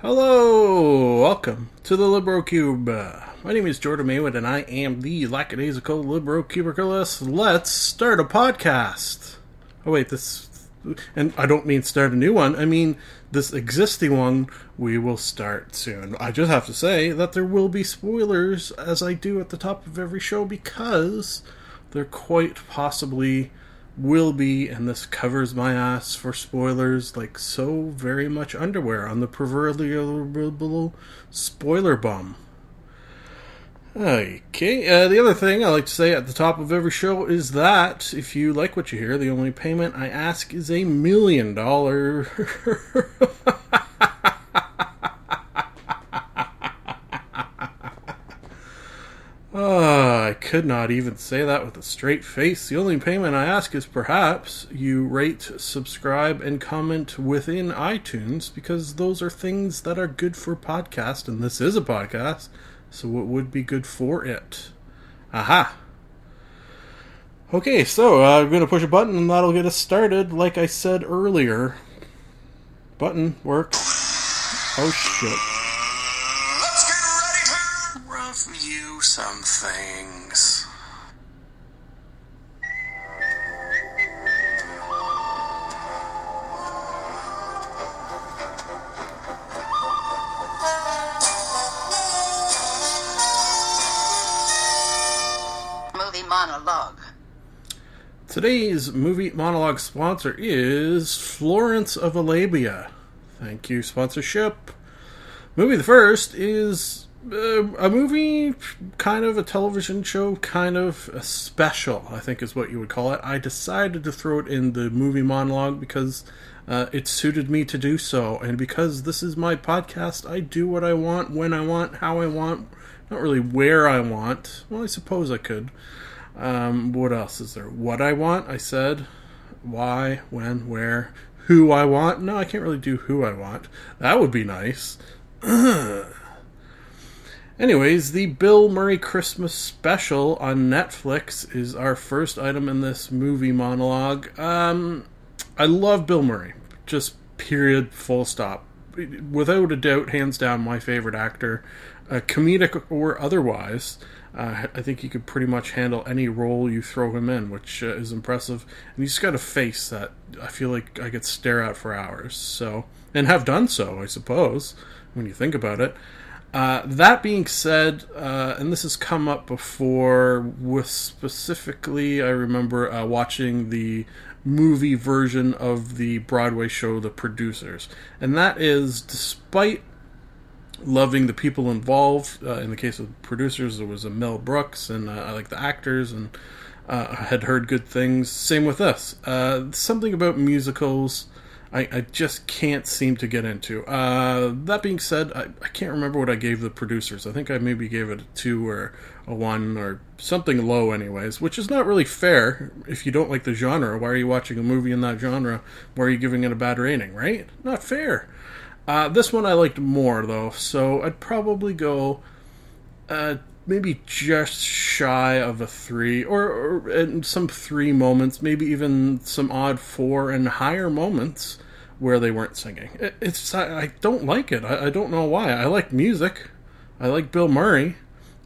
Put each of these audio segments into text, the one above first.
Hello, welcome to the LibroCube. Uh, my name is Jordan Maywood, and I am the lackadaisical Librocubicularist. Let's start a podcast. Oh wait, this, and I don't mean start a new one. I mean this existing one. We will start soon. I just have to say that there will be spoilers, as I do at the top of every show, because they're quite possibly will be, and this covers my ass for spoilers like so very much underwear on the proverbial spoiler bum. Okay, uh, the other thing I like to say at the top of every show is that if you like what you hear, the only payment I ask is a million dollar. Ah, I could not even say that with a straight face. The only payment I ask is perhaps you rate, subscribe, and comment within iTunes because those are things that are good for podcast, and this is a podcast, so it would be good for it. Aha! Okay, so uh, I'm going to push a button and that'll get us started. Like I said earlier, button works. Oh shit. Today's movie monologue sponsor is Florence of Alabia. Thank you, sponsorship. Movie the first is uh, a movie, kind of a television show, kind of a special, I think is what you would call it. I decided to throw it in the movie monologue because uh, it suited me to do so, and because this is my podcast, I do what I want, when I want, how I want, not really where I want. Well, I suppose I could. Um, what else is there? What I want, I said. Why, when, where, who I want. No, I can't really do who I want. That would be nice. Anyways, the Bill Murray Christmas special on Netflix is our first item in this movie monologue. Um, I love Bill Murray. Just period, full stop. Without a doubt, hands down, my favorite actor, uh, comedic or otherwise. Uh, I think he could pretty much handle any role you throw him in, which uh, is impressive. And he's got a face that I feel like I could stare at for hours. So, and have done so, I suppose, when you think about it. Uh, that being said, uh, and this has come up before, with specifically, I remember uh, watching the movie version of the Broadway show The Producers. And that is, despite loving the people involved, uh, in the case of producers, there was a Mel Brooks, and uh, I like the actors, and uh, I had heard good things. Same with this. Uh, something about musicals. I, I just can't seem to get into. Uh, that being said, I, I can't remember what I gave the producers. I think I maybe gave it a two or a one or something low, anyways, which is not really fair if you don't like the genre. Why are you watching a movie in that genre? Why are you giving it a bad rating, right? Not fair. Uh, this one I liked more, though, so I'd probably go uh, maybe just shy of a three, or, or some three moments, maybe even some odd four and higher moments where they weren't singing. It, it's I, I don't like it. I, I don't know why. I like music. I like Bill Murray.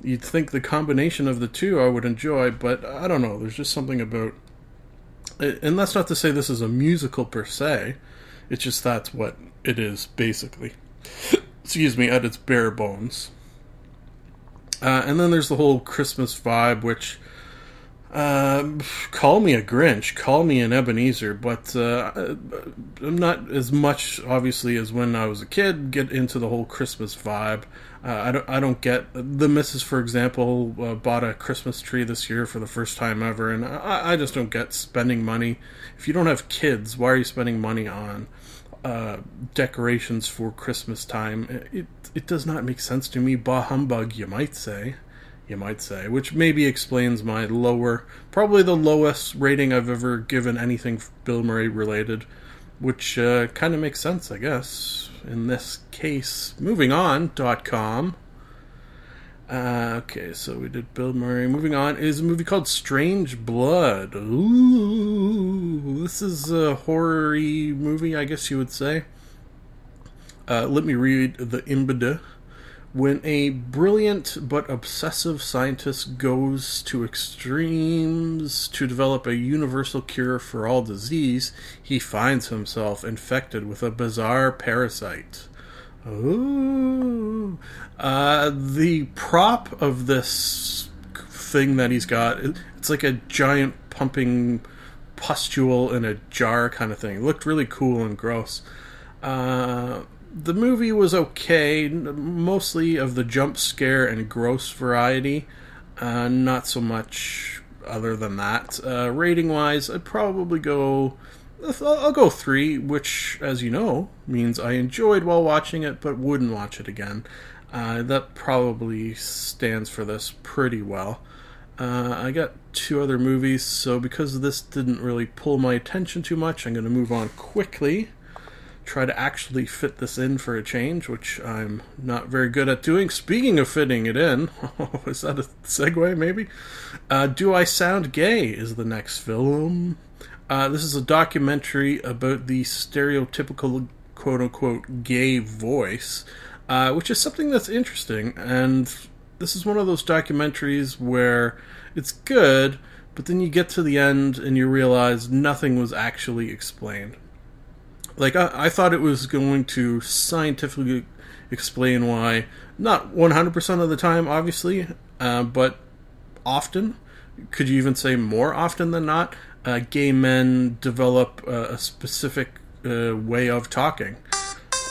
You'd think the combination of the two I would enjoy, but I don't know. There's just something about. And that's not to say this is a musical per se. It's just that's what it is, basically. Excuse me, at its bare bones. Uh, and then there's the whole Christmas vibe, which uh, call me a Grinch, call me an Ebenezer, but uh, I'm not as much, obviously, as when I was a kid. Get into the whole Christmas vibe. Uh, I don't. I don't get the missus, for example, uh, bought a Christmas tree this year for the first time ever, and I, I just don't get spending money. If you don't have kids, why are you spending money on uh, decorations for Christmas time. It it does not make sense to me. Bah humbug, you might say. You might say, which maybe explains my lower, probably the lowest rating I've ever given anything Bill Murray related, which uh, kind of makes sense, I guess, in this case. Moving on, dot com. Uh, okay, so we did Bill Murray. Moving on is a movie called Strange Blood. Ooh, this is a horror movie, I guess you would say. Uh, let me read the IMBD. When a brilliant but obsessive scientist goes to extremes to develop a universal cure for all disease, he finds himself infected with a bizarre parasite. Ooh. Uh, the prop of this thing that he's got, it's like a giant pumping pustule in a jar kind of thing. It looked really cool and gross. Uh, the movie was okay, mostly of the jump scare and gross variety. Uh, not so much other than that. Uh, rating wise, I'd probably go I'll go three, which, as you know, means I enjoyed while watching it, but wouldn't watch it again. Uh, that probably stands for this pretty well. Uh, I got two other movies, so because this didn't really pull my attention too much, I'm going to move on quickly. Try to actually fit this in for a change, which I'm not very good at doing. Speaking of fitting it in, is that a segue maybe? Uh, Do I Sound Gay is the next film. Uh, this is a documentary about the stereotypical quote unquote gay voice, uh, which is something that's interesting. And this is one of those documentaries where it's good, but then you get to the end and you realize nothing was actually explained. Like, I, I thought it was going to scientifically explain why, not 100% of the time, obviously, uh, but often. Could you even say more often than not? Uh, gay men develop uh, a specific uh, way of talking.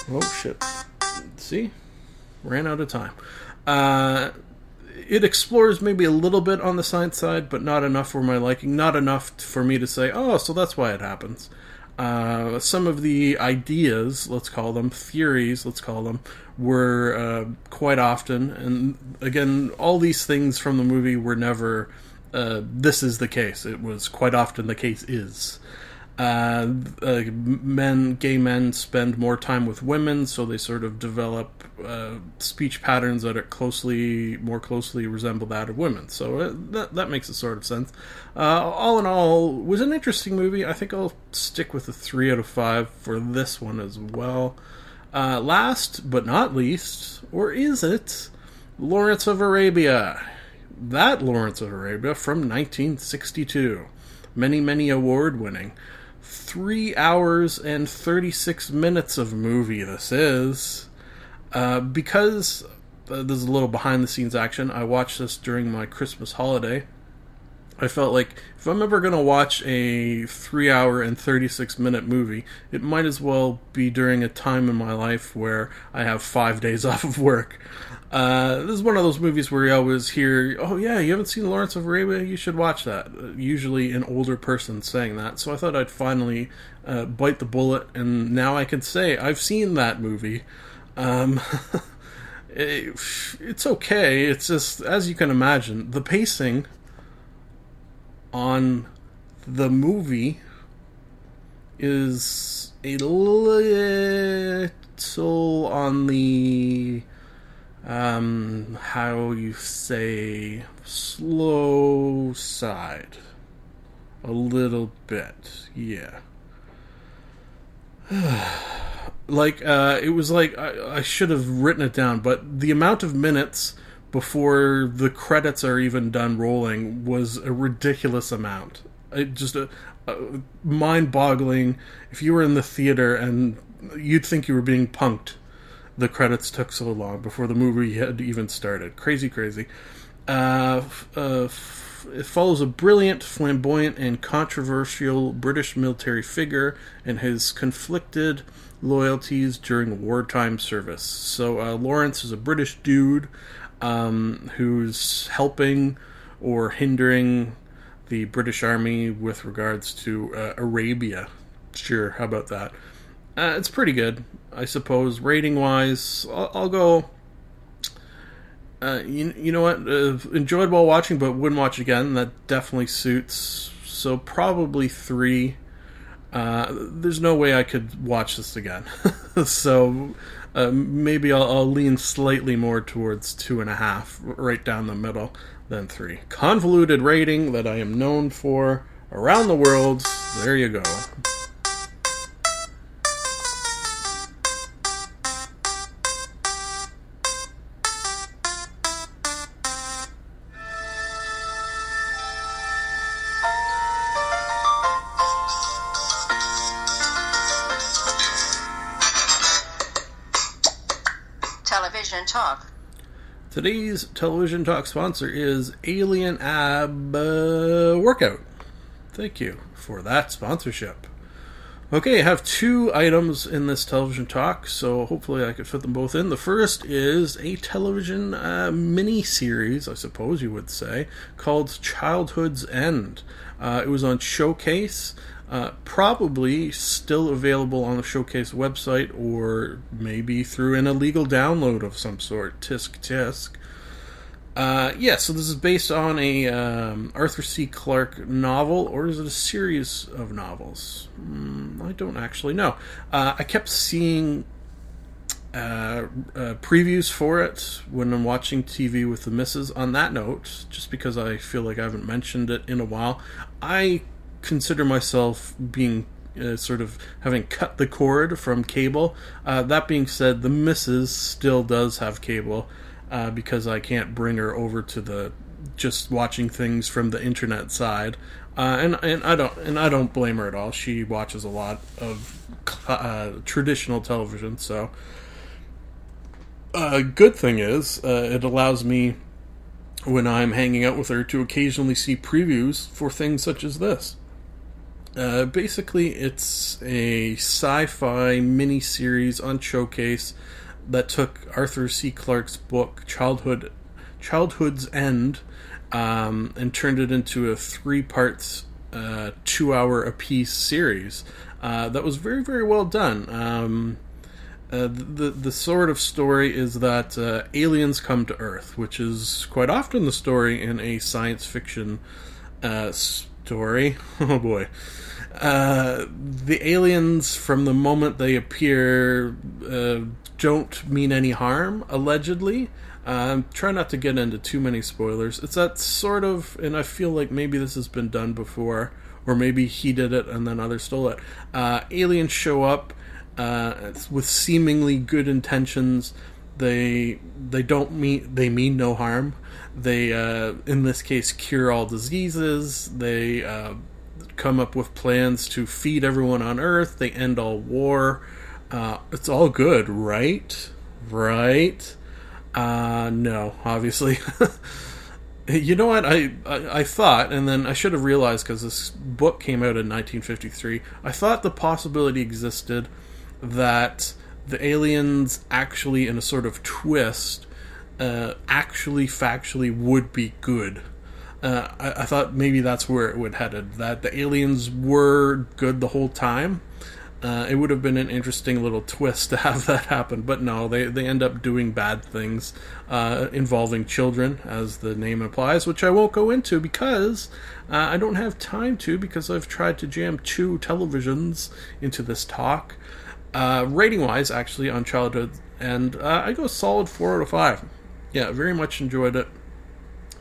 Oh shit! See, ran out of time. Uh, it explores maybe a little bit on the science side, but not enough for my liking. Not enough for me to say, "Oh, so that's why it happens." Uh, some of the ideas, let's call them theories, let's call them, were uh, quite often, and again, all these things from the movie were never uh, this is the case. It was quite often the case is. Uh, uh, men, gay men, spend more time with women, so they sort of develop uh, speech patterns that are closely, more closely resemble that of women. So uh, that that makes a sort of sense. Uh, all in all, was an interesting movie. I think I'll stick with a three out of five for this one as well. last but not least, or is it, Lawrence of Arabia? That Lawrence of Arabia from 1962. Many, many award winning. Three hours and 36 minutes of movie, this is. Uh, because uh, there's a little behind the scenes action, I watched this during my Christmas holiday. I felt like if I'm ever going to watch a 3 hour and 36 minute movie, it might as well be during a time in my life where I have five days off of work. Uh, this is one of those movies where you always hear, "Oh yeah, you haven't seen Lawrence of Arabia? You should watch that." Usually, an older person saying that. So I thought I'd finally uh, bite the bullet, and now I can say I've seen that movie. Um, it, it's okay. It's just as you can imagine, the pacing on the movie is a little on the um, how you say slow side. A little bit yeah. Like uh it was like I, I should have written it down but the amount of minutes before the credits are even done rolling was a ridiculous amount it just a, a mind-boggling if you were in the theater and you'd think you were being punked the credits took so long before the movie had even started. Crazy, crazy. Uh, uh, it follows a brilliant, flamboyant, and controversial British military figure and his conflicted loyalties during wartime service. So uh, Lawrence is a British dude um, who's helping or hindering the British Army with regards to uh, Arabia. Sure, how about that? Uh, it's pretty good, I suppose. Rating wise, I'll, I'll go. Uh, you, you know what? Uh, enjoyed while watching, but wouldn't watch again. That definitely suits. So probably three. Uh, there's no way I could watch this again. so uh, maybe I'll, I'll, lean slightly more towards two and a half, right down the middle, than three. Convoluted rating that I am known for around the world. There you go. Talk. Today's television talk sponsor is Alien Ab uh, Workout. Thank you for that sponsorship. Okay, I have two items in this television talk, so hopefully I could fit them both in. The first is a television uh, mini series, I suppose you would say, called Childhood's End. Uh, it was on Showcase. Uh, probably still available on the Showcase website or maybe through an illegal download of some sort. Tisk tisk. Uh, yeah, so this is based on a um, Arthur C. Clarke novel, or is it a series of novels? Mm, I don't actually know. Uh, I kept seeing uh, uh, previews for it when I'm watching TV with the misses. On that note, just because I feel like I haven't mentioned it in a while, I consider myself being uh, sort of having cut the cord from cable. Uh, that being said, the missus still does have cable uh, because I can't bring her over to the just watching things from the internet side. Uh, and and I don't and I don't blame her at all. She watches a lot of uh, traditional television, so. A good thing is, uh, it allows me, when I'm hanging out with her, to occasionally see previews for things such as this. Uh, basically, it's a sci-fi mini-series on Showcase that took Arthur C. Clarke's book Childhood, Childhood's End, um, and turned it into a three-part, uh, two-hour apiece series. Uh, that was very, very well done. Um, uh, the the sort of story is that uh, aliens come to Earth, which is quite often the story in a science fiction uh, story. Oh boy. Uh, the aliens, from the moment they appear, uh, don't mean any harm, allegedly. Um, try not to get into too many spoilers. It's that sort of, and I feel like maybe this has been done before, or maybe he did it and then others stole it. Uh, aliens show up uh, with seemingly good intentions. They they don't mean they mean no harm. They uh, in this case cure all diseases. They uh, come up with plans to feed everyone on Earth. They end all war. Uh, it's all good, right? Right? Uh, no, obviously. you know what? I, I, I thought, and then I should have realized because this book came out in 1953. I thought the possibility existed that the aliens actually, in a sort of twist, uh, actually factually would be good. Uh, I, I, thought maybe that's where it would headed. That the aliens were good the whole time. Uh, it would have been an interesting little twist to have that happen, but no, they they end up doing bad things uh, involving children, as the name implies, which I won't go into because uh, I don't have time to because I've tried to jam two televisions into this talk. Uh, rating wise, actually, on childhood, and uh, I go solid four out of five. Yeah, very much enjoyed it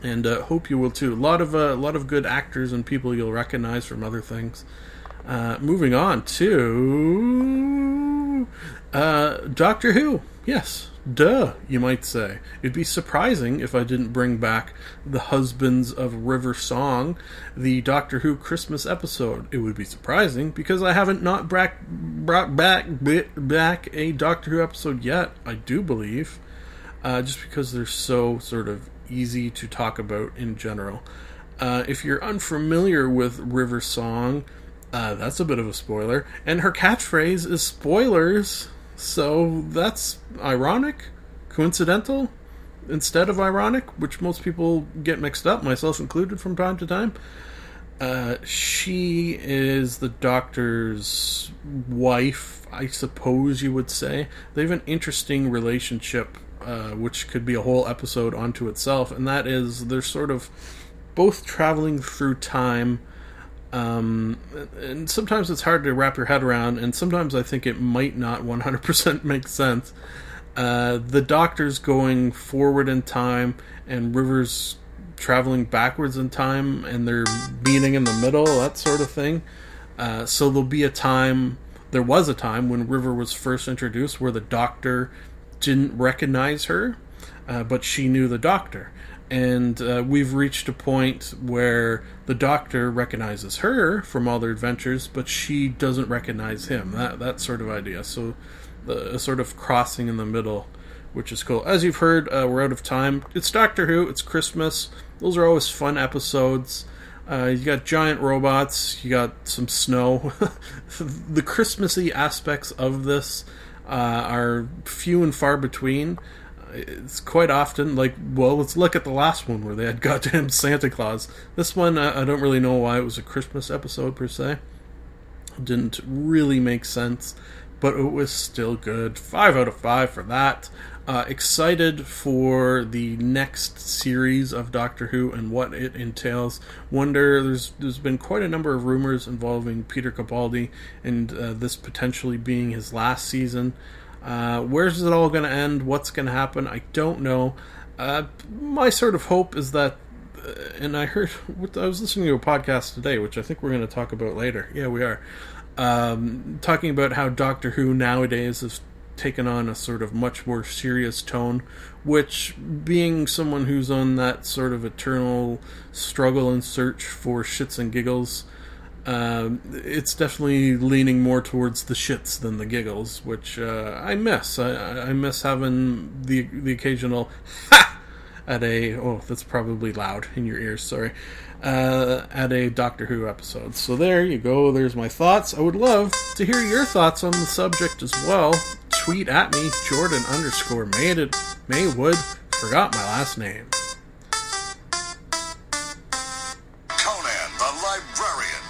and uh, hope you will too. A lot of a uh, lot of good actors and people you'll recognize from other things. Uh, moving on to uh, Doctor Who. Yes, duh, you might say. It'd be surprising if I didn't bring back the Husbands of River Song, the Doctor Who Christmas episode. It would be surprising because I haven't not brought back back a Doctor Who episode yet. I do believe, uh, just because they're so sort of easy to talk about in general. Uh, if you're unfamiliar with River Song, uh, that's a bit of a spoiler. And her catchphrase is spoilers, so that's ironic, coincidental, instead of ironic, which most people get mixed up, myself included, from time to time. Uh, she is the doctor's wife, I suppose you would say. They have an interesting relationship, uh, which could be a whole episode onto itself, and that is they're sort of both traveling through time. Um, and sometimes it's hard to wrap your head around, and sometimes I think it might not 100% make sense. Uh, the doctor's going forward in time, and River's traveling backwards in time, and they're meeting in the middle, that sort of thing. Uh, so there'll be a time, there was a time when River was first introduced where the doctor didn't recognize her, uh, but she knew the doctor. And uh, we've reached a point where the doctor recognizes her from all their adventures, but she doesn't recognize him. That that sort of idea. So the a sort of crossing in the middle, which is cool. As you've heard, uh, we're out of time. It's Doctor Who. It's Christmas. Those are always fun episodes. Uh, you got giant robots. You got some snow. the Christmassy aspects of this uh, are few and far between. It's quite often like, well, let's look at the last one where they had goddamn Santa Claus. This one, uh, I don't really know why it was a Christmas episode per se. Didn't really make sense but it was still good. Five out of five for that. Uh, excited for the next series of Doctor Who and what it entails. Wonder there's there's been quite a number of rumors involving Peter Capaldi and uh, this potentially being his last season. Uh, where's it all going to end? What's going to happen? I don't know. Uh, my sort of hope is that, uh, and I heard I was listening to a podcast today, which I think we're going to talk about later. Yeah, we are um, talking about how Doctor Who nowadays has taken on a sort of much more serious tone, which, being someone who's on that sort of eternal struggle and search for shits and giggles, um, it's definitely leaning more towards the shits than the giggles, which uh, I miss. I, I, miss having the the occasional ha at a oh that's probably loud in your ears. Sorry, uh, at a Doctor Who episode. So there you go. There's my thoughts. I would love to hear your thoughts on the subject as well. Tweet at me, Jordan underscore Maywood. Maywood. Forgot my last name. Conan the Librarian.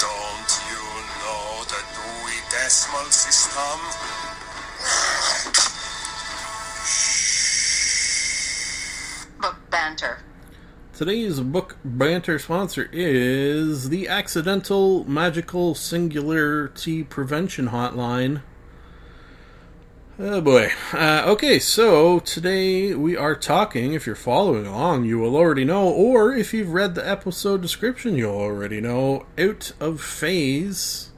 Don't you know the Dewey Decimal System? Book banter. Today's book banter sponsor is the Accidental Magical Singularity Prevention Hotline. Oh boy. Uh, okay, so today we are talking. If you're following along, you will already know, or if you've read the episode description, you'll already know. Out of Phaze,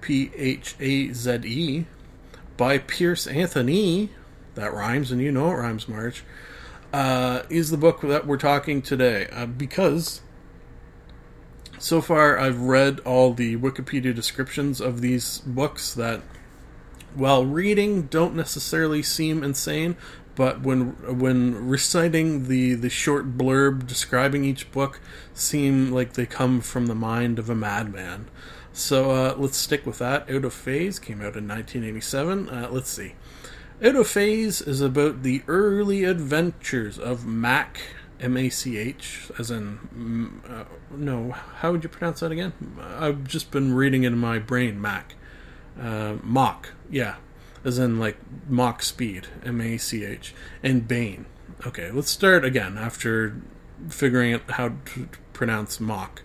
P H A Z E, by Piers Anthony. That rhymes, and you know it rhymes, March uh, is the book that we're talking today uh, because so far I've read all the Wikipedia descriptions of these books that, while reading, don't necessarily seem insane. But when when reciting the, the short blurb describing each book, seem like they come from the mind of a madman. So uh, let's stick with that. Out of Phaze came out in 1987. Uh, let's see. Out of Phaze is about the early adventures of Mac, M A C H, as in. Uh, no, how would you pronounce that again? I've just been reading it in my brain, Mac. Uh, Mach, yeah. As in, like, Mach speed, M A C H. And Bane. Okay, let's start again after figuring out how to pronounce Mach.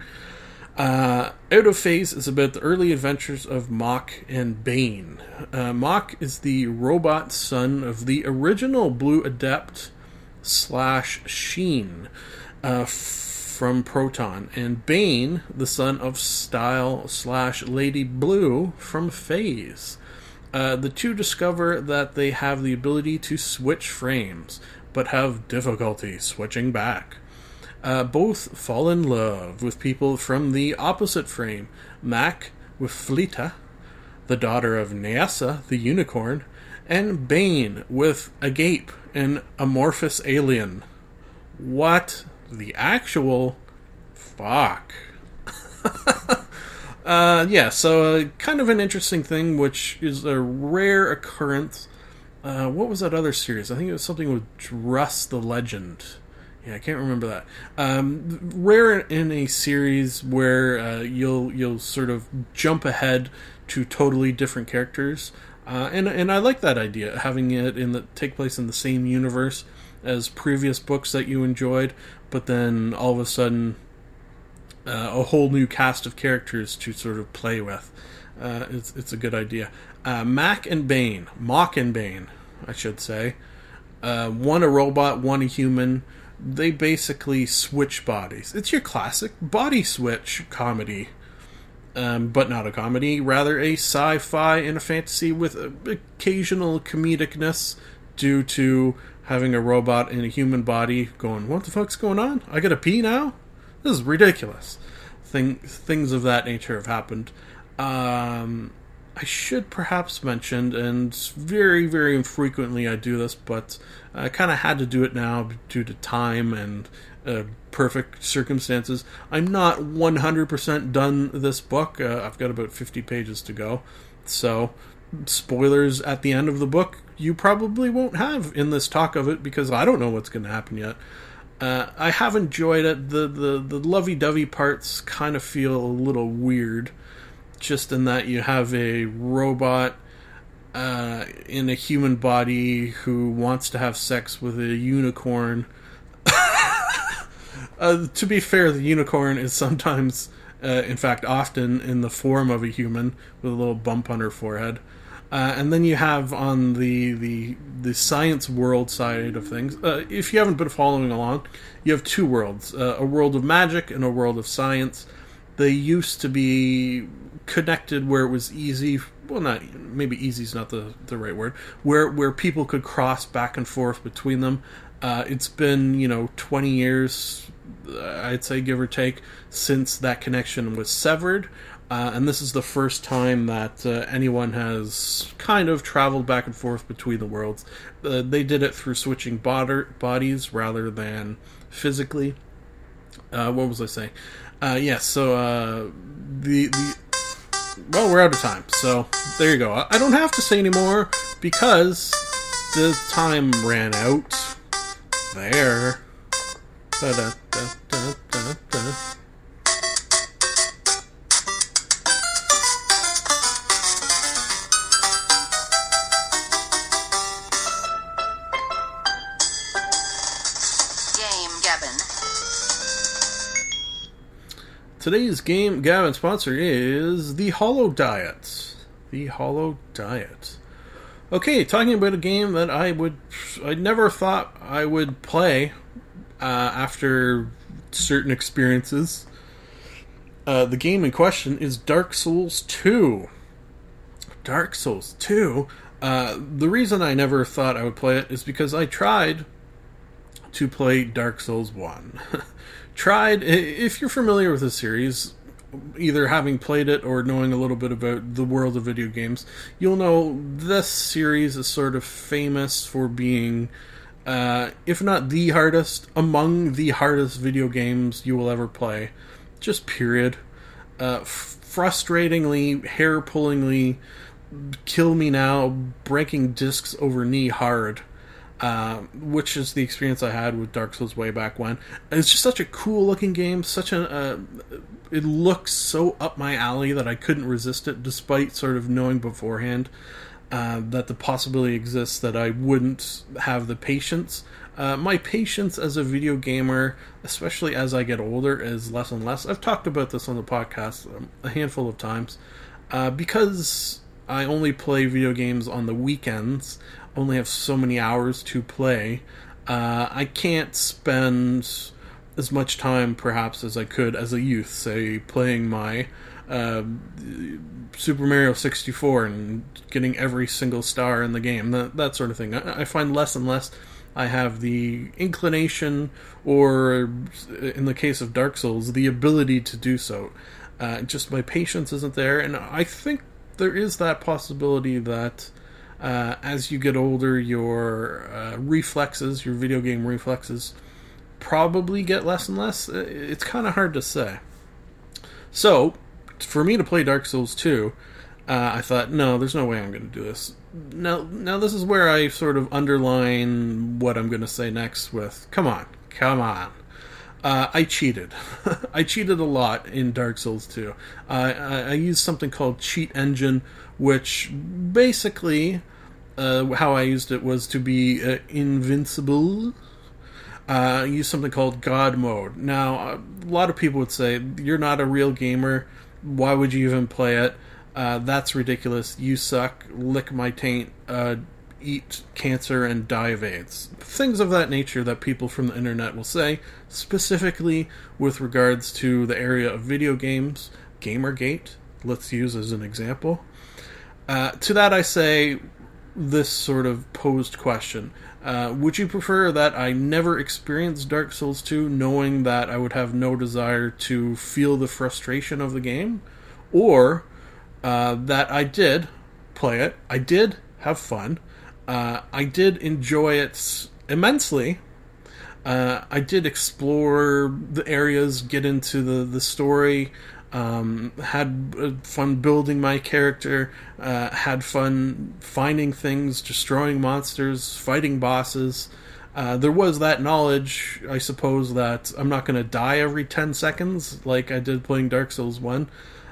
Uh, Out of Phaze is about the early adventures of Mach and Bane. Uh, Mach is the robot son of the original Blue Adept slash Sheen uh, from Proton, and Bane, the son of Stile slash Lady Blue from Phaze. Uh, the two discover that they have the ability to switch frames, but have difficulty switching back. Uh, both fall in love with people from the opposite frame Mac with Fleta, the daughter of Neysa, the unicorn, and Bane with Agape, an amorphous alien. What the actual fuck? uh, yeah, so uh, kind of an interesting thing, which is a rare occurrence. Uh, what was that other series? I think it was something with Druss the Legend. Yeah, I can't remember that. Um, rare in a series where uh, you'll you'll sort of jump ahead to totally different characters, uh, and and I like that idea, having it in the take place in the same universe as previous books that you enjoyed, but then all of a sudden uh, a whole new cast of characters to sort of play with. Uh, it's it's a good idea. Uh, Mac and Bane, Mock and Bane, I should say. Uh, one a robot, one a human. They basically switch bodies. It's your classic body switch comedy, um, but not a comedy, rather a sci-fi and a fantasy with occasional comedicness due to having a robot in a human body going, "What the fuck's going on? I gotta pee now." This is ridiculous. Thing, things of that nature have happened. Um, I should perhaps mention, and very, very infrequently I do this, but I kind of had to do it now due to time and uh, perfect circumstances. I'm not 100% done this book. Uh, I've got about 50 pages to go. So, spoilers at the end of the book, you probably won't have in this talk of it because I don't know what's going to happen yet. Uh, I have enjoyed it. The the the lovey dovey parts kind of feel a little weird, just in that you have a robot uh, in a human body who wants to have sex with a unicorn. uh, to be fair, the unicorn is sometimes, uh, in fact, often in the form of a human with a little bump on her forehead. Uh, and then you have on the, the the science world side of things. Uh, if you haven't been following along, you have two worlds: uh, a world of magic and a world of science. They used to be connected where it was easy. Well, not maybe easy is not the, the right word. Where where people could cross back and forth between them. Uh, it's been you know twenty years, I'd say give or take, since that connection was severed. Uh, and this is the first time that uh, anyone has kind of traveled back and forth between the worlds. Uh, they did it through switching bod- bodies rather than physically. Uh, what was I saying? Uh, yes, yeah, so uh, the the well, we're out of time. So there you go. I don't have to say anymore because the time ran out. There. Da-da-da-da-da-da. Today's game Gabbin' sponsor is the Hollow Diet. The Hollow Diet. Okay, talking about a game that I would I never thought I would play uh, after certain experiences. Uh, the game in question is Dark Souls 2. Dark Souls 2. Uh, the reason I never thought I would play it is because I tried to play Dark Souls 1. tried, if you're familiar with the series, either having played it or knowing a little bit about the world of video games, you'll know this series is sort of famous for being, uh, if not the hardest, among the hardest video games you will ever play. Just period. Uh, frustratingly, hair pullingly, kill me now, breaking discs over knee hard. Uh, which is the experience I had with Dark Souls way back when. It's just such a cool looking game. Such a uh, it looks so up my alley that I couldn't resist it, despite sort of knowing beforehand uh, that the possibility exists that I wouldn't have the patience. Uh, my patience as a video gamer, especially as I get older, is less and less. I've talked about this on the podcast a handful of times uh, because I only play video games on the weekends only have so many hours to play, uh, I can't spend as much time perhaps as I could as a youth, say playing my uh, Super Mario 64 and getting every single star in the game, that, that sort of thing. I, I find less and less I have the inclination, or in the case of Dark Souls, the ability to do so. Uh, just my patience isn't there, and I think there is that possibility that uh, as you get older, your uh, reflexes, your video game reflexes, probably get less and less. Uh, it's kind of hard to say. So, for me to play Dark Souls 2, uh, I thought, no, there's no way I'm going to do this. Now, now this is where I sort of underline what I'm going to say next with, come on, Come on. Uh, I cheated. I cheated a lot in Dark Souls 2. Uh, I, I used something called Cheat Engine, which basically, uh, how I used it was to be uh, invincible. Uh, I used something called God Mode. Now, a lot of people would say, You're not a real gamer. Why would you even play it? Uh, that's ridiculous. You suck. Lick my taint. Uh, eat cancer and die of AIDS. Things of that nature that people from the internet will say, specifically with regards to the area of video games, Gamergate, let's use as an example. Uh, to that, I say this sort of posed question. Uh, would you prefer that I never experience Dark Souls 2 knowing that I would have no desire to feel the frustration of the game? Or uh, that I did play it, I did have fun, uh, I did enjoy it immensely. Uh, I did explore the areas, get into the, the story, um, had uh, fun building my character, uh, had fun finding things, destroying monsters, fighting bosses. Uh, there was that knowledge, I suppose, that I'm not going to die every 10 seconds like I did playing Dark Souls 1.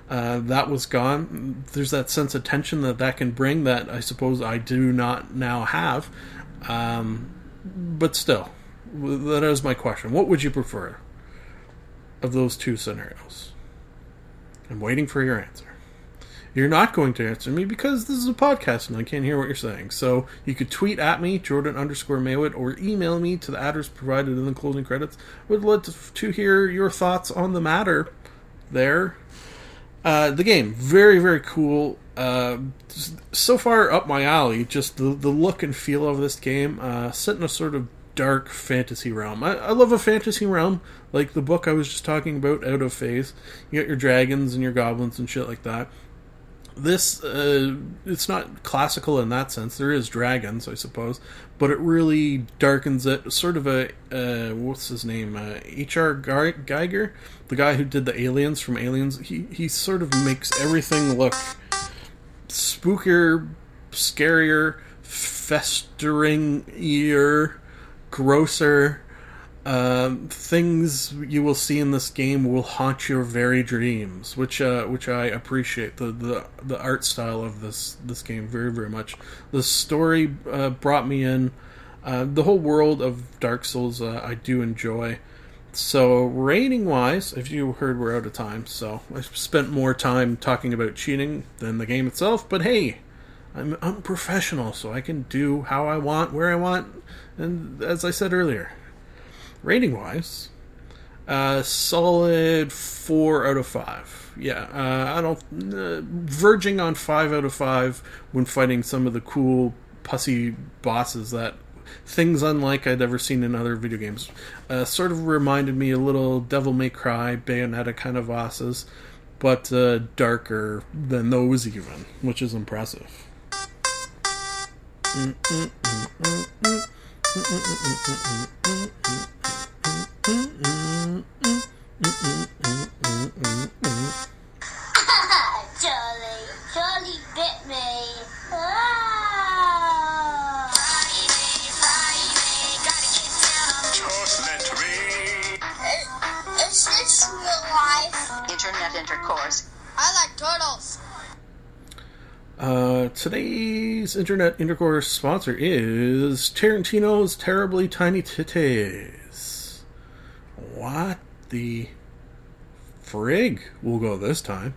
Uh, that was gone. There's that sense of tension that that can bring that I suppose I do not now have. Um, but still, that is my question. What would you prefer of those two scenarios? I'm waiting for your answer. You're not going to answer me because this is a podcast and I can't hear what you're saying. So you could tweet at me, Jordan underscore Maywood, or email me to the address provided in the closing credits. Would love to, to hear your thoughts on the matter there uh, the game, very very cool. Uh, so far up my alley, just the the look and feel of this game, uh, set in a sort of dark fantasy realm. I, I, love a fantasy realm, like the book I was just talking about, Out of Phaze. You got your dragons and your goblins and shit like that this uh, it's not classical in that sense. There is dragons, I suppose, but it really darkens it. Sort of a uh, what's his name? Uh, H.R. Giger, the guy who did the aliens from Aliens. He he sort of makes everything look spookier, scarier, festering ear, grosser um, things you will see in this game will haunt your very dreams, which uh, which I appreciate the, the the art style of this this game very very much. The story uh, brought me in. Uh, the whole world of Dark Souls uh, I do enjoy. So rating wise, if you heard, we're out of time. So I spent more time talking about cheating than the game itself. But hey, I'm I'm professional, so I can do how I want, where I want, and as I said earlier, rating wise, uh, solid four out of five. Yeah, uh, I don't uh, verging on five out of five when fighting some of the cool pussy bosses that things unlike I'd ever seen in other video games. Uh, sort of reminded me a little Devil May Cry, Bayonetta kind of bosses, but uh, darker than those even, which is impressive. Internet intercourse. I like turtles. Today's internet intercourse sponsor is Tarantino's Terribly Tiny Titties. What the frig? We'll go this time.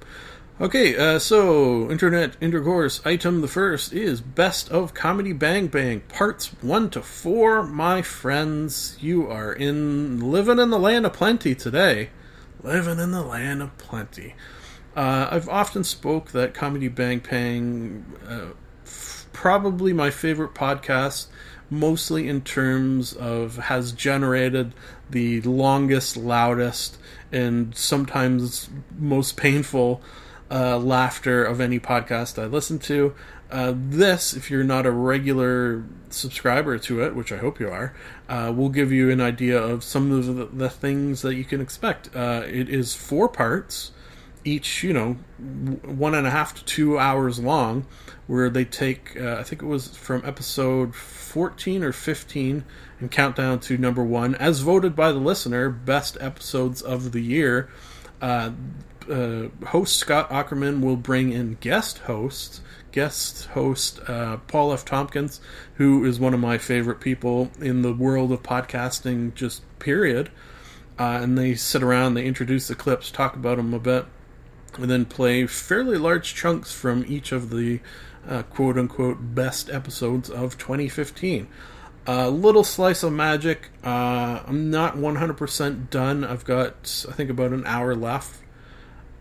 Okay, uh, so internet intercourse item the first is Best of Comedy Bang Bang parts one to four. My friends, you are in living in the land of plenty today. Living in the land of plenty. Uh, I've often spoke that Comedy Bang Bang, uh, f- probably my favorite podcast, mostly in terms of has generated the longest, loudest, and sometimes most painful uh, laughter of any podcast I listen to. Uh, this, if you're not a regular subscriber to it, which I hope you are, uh, will give you an idea of some of the, the things that you can expect. Uh, it is four parts each you know one and a half to two hours long, where they take uh, I think it was from episode fourteen or fifteen and count down to number one as voted by the listener best episodes of the year. Uh, uh, host Scott Aukerman will bring in guest hosts, guest host uh, Paul F. Tompkins, who is one of my favorite people in the world of podcasting, just period. Uh, and they sit around, they introduce the clips, talk about them a bit, and then play fairly large chunks from each of the uh, quote unquote best episodes of 2015. A little slice of magic. Uh, I'm not 100% done. I've got, I think, about an hour left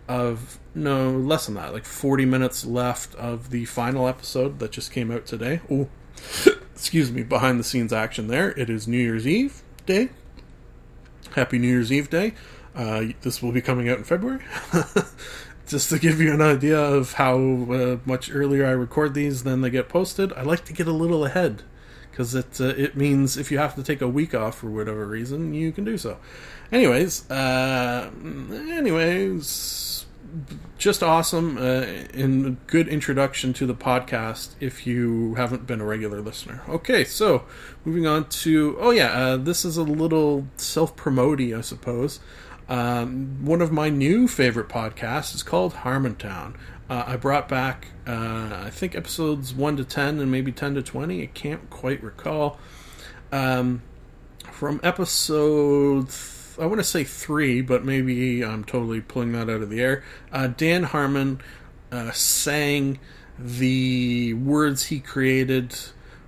of no less than that, like 40 minutes left of the final episode that just came out today. Oh, excuse me, behind the scenes action there. It is New Year's Eve day. Happy New Year's Eve day. Uh, this will be coming out in February. just to give you an idea of how uh, much earlier I record these than they get posted, I like to get a little ahead because it uh, it means if you have to take a week off for whatever reason, you can do so. Anyways, uh, anyways, just awesome uh, and a good introduction to the podcast if you haven't been a regular listener. Okay, so moving on to oh yeah, uh, this is a little self promoty, I suppose. Um, one of my new favorite podcasts is called Harmontown. Uh, I brought back, uh, I think, episodes 1 to 10 and maybe 10 to 20. I can't quite recall. Um, from episode, th- I want to say 3, but maybe I'm totally pulling that out of the air. Uh, Dan Harmon uh, sang the words he created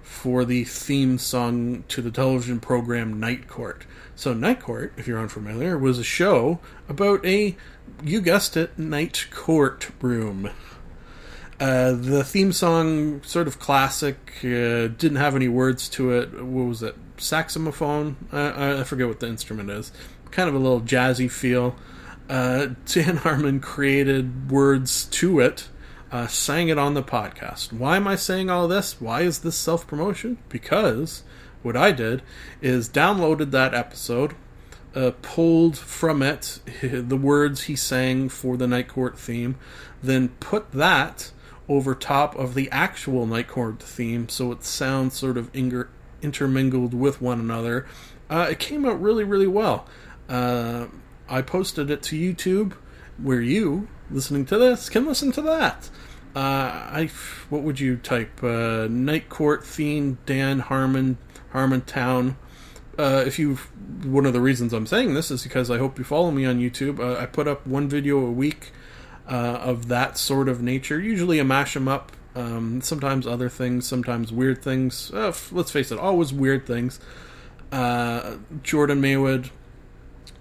for the theme song to the television program Night Court. So, Night Court, if you're unfamiliar, was a show about a, you guessed it, night court room. Uh, the theme song, sort of classic, uh, didn't have any words to it. What was it? Saxophone? I, I forget what the instrument is. Kind of a little jazzy feel. Uh, Dan Harmon created words to it, uh, sang it on the podcast. Why am I saying all this? Why is this self promotion? Because what I did is downloaded that episode, uh, pulled from it the words he sang for the Night Court theme, then put that over top of the actual Night Court theme so it sounds sort of inger- intermingled with one another. Uh, it came out really, really well. Uh, I posted it to YouTube where you, listening to this, can listen to that. Uh, I what would you type? Uh, Night Court theme Dan Harmon Harmontown. Uh, if you, one of the reasons I'm saying this is because I hope you follow me on YouTube. Uh, I put up one video a week uh, of that sort of nature. Usually, a mash them up. Um, sometimes other things, sometimes weird things. Uh, f- let's face it, always weird things. Uh, Jordan Maywood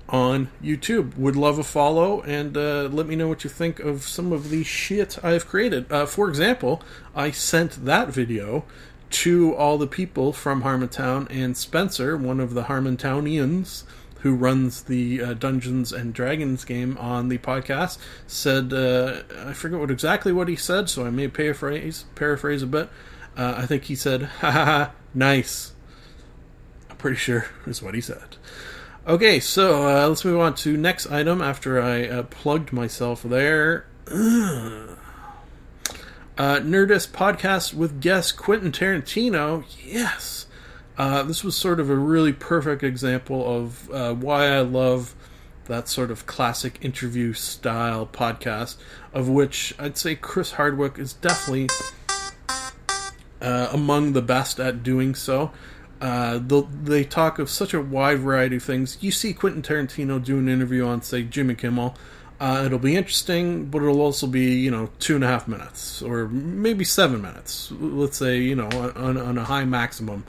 on YouTube. Would love a follow and uh, let me know what you think of some of the shit I've created. For example, I sent that video to all the people from Harmontown and Spencer, one of the Harmontownians who runs the uh, Dungeons and Dragons game on the podcast, said uh, I forget what exactly what he said, so I may paraphrase paraphrase a bit. Uh, I think he said, "Ha ha ha, nice." I'm pretty sure is what he said. Okay, so uh, let's move on to next item. After I uh, plugged myself there, uh, Nerdist podcast with guest Quentin Tarantino. Yes, uh, this was sort of a really perfect example of uh, why I love that sort of classic interview style podcast. Of which I'd say Chris Hardwick is definitely uh, among the best at doing so. Uh, they talk of such a wide variety of things. You see Quentin Tarantino do an interview on, say, Jimmy Kimmel. Uh, it'll be interesting, but it'll also be, you know, two and a half minutes or maybe seven minutes. Let's say, you know, on, on a high maximum,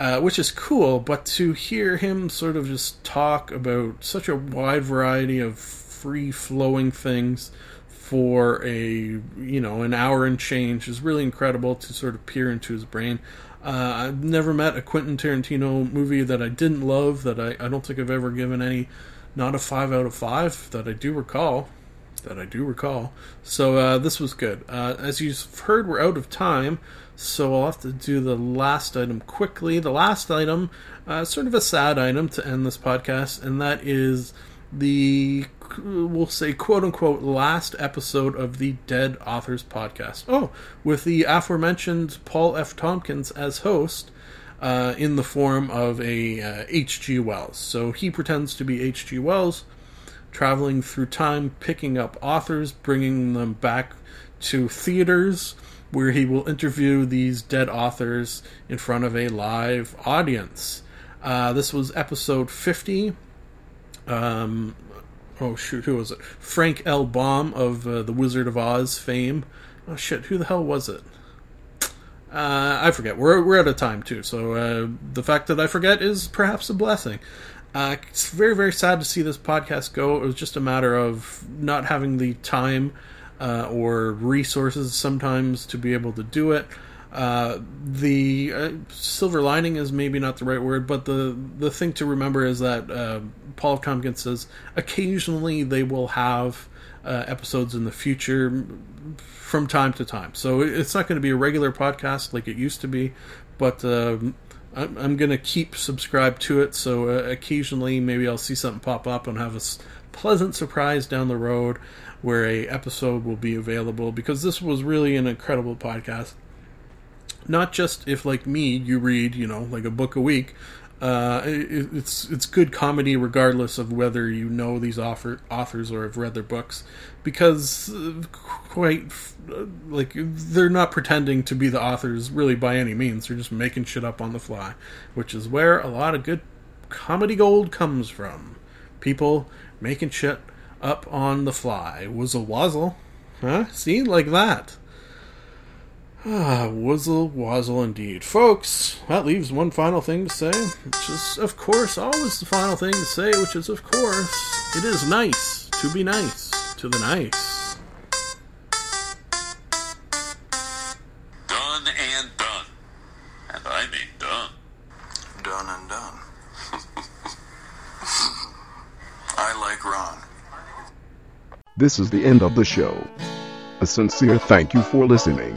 uh, which is cool. But to hear him sort of just talk about such a wide variety of free flowing things for a you know an hour and change is really incredible to sort of peer into his brain. Uh, I've never met a Quentin Tarantino movie that I didn't love. That I, I don't think I've ever given any, not a five out of five that I do recall. That I do recall. So uh, this was good. Uh, as you've heard, we're out of time, so I'll have to do the last item quickly. The last item, uh, sort of a sad item to end this podcast, and that is the we'll say, quote unquote, last episode of the Dead Authors podcast. Oh, with the aforementioned Paul F. Tompkins as host. Uh, in the form of a uh, H.G. Wells. So he pretends to be H.G. Wells, traveling through time, picking up authors, bringing them back to theaters, where he will interview these dead authors in front of a live audience. Uh, this was episode 50. Um, oh, shoot, who was it? Frank L. Baum of uh, the Wizard of Oz fame. Oh, shit, who the hell was it? Uh, I forget. We're we're out of time too, so uh, the fact that I forget is perhaps a blessing. Uh, it's very very sad to see this podcast go. It was just a matter of not having the time uh, or resources sometimes to be able to do it. Uh, the uh, silver lining is maybe not the right word, but the the thing to remember is that Paul Tompkins says occasionally they will have episodes in the future from time to time. So it's not going to be a regular podcast like it used to be, but um, I'm, going to keep subscribed to it. So uh, occasionally, maybe I'll see something pop up and have a pleasant surprise down the road where a episode will be available because this was really an incredible podcast. Not just if, like me, you read, you know, like a book a week. Uh, it, it's it's good comedy regardless of whether you know these author, authors or have read their books, because uh, quite uh, like they're not pretending to be the authors really by any means. They're just making shit up on the fly, which is where a lot of good comedy gold comes from. People making shit up on the fly. was Wuzzle wazzle, huh? See, like that. Ah, wuzzle wazzle indeed. Folks, that leaves one final thing to say, which is, of course, always the final thing to say, which is, of course, it is nice to be nice to the nice. Done and done. And I mean done. Done and done. I like Ron. This is the end of the show. A sincere thank you for listening.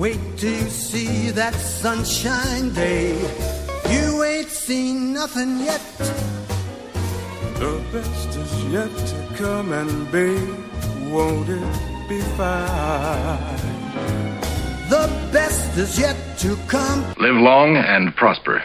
Wait till you see that sunshine day. You ain't seen nothing yet. The best is yet to come, and babe, won't it be fine? The best is yet to come. Live long and prosper.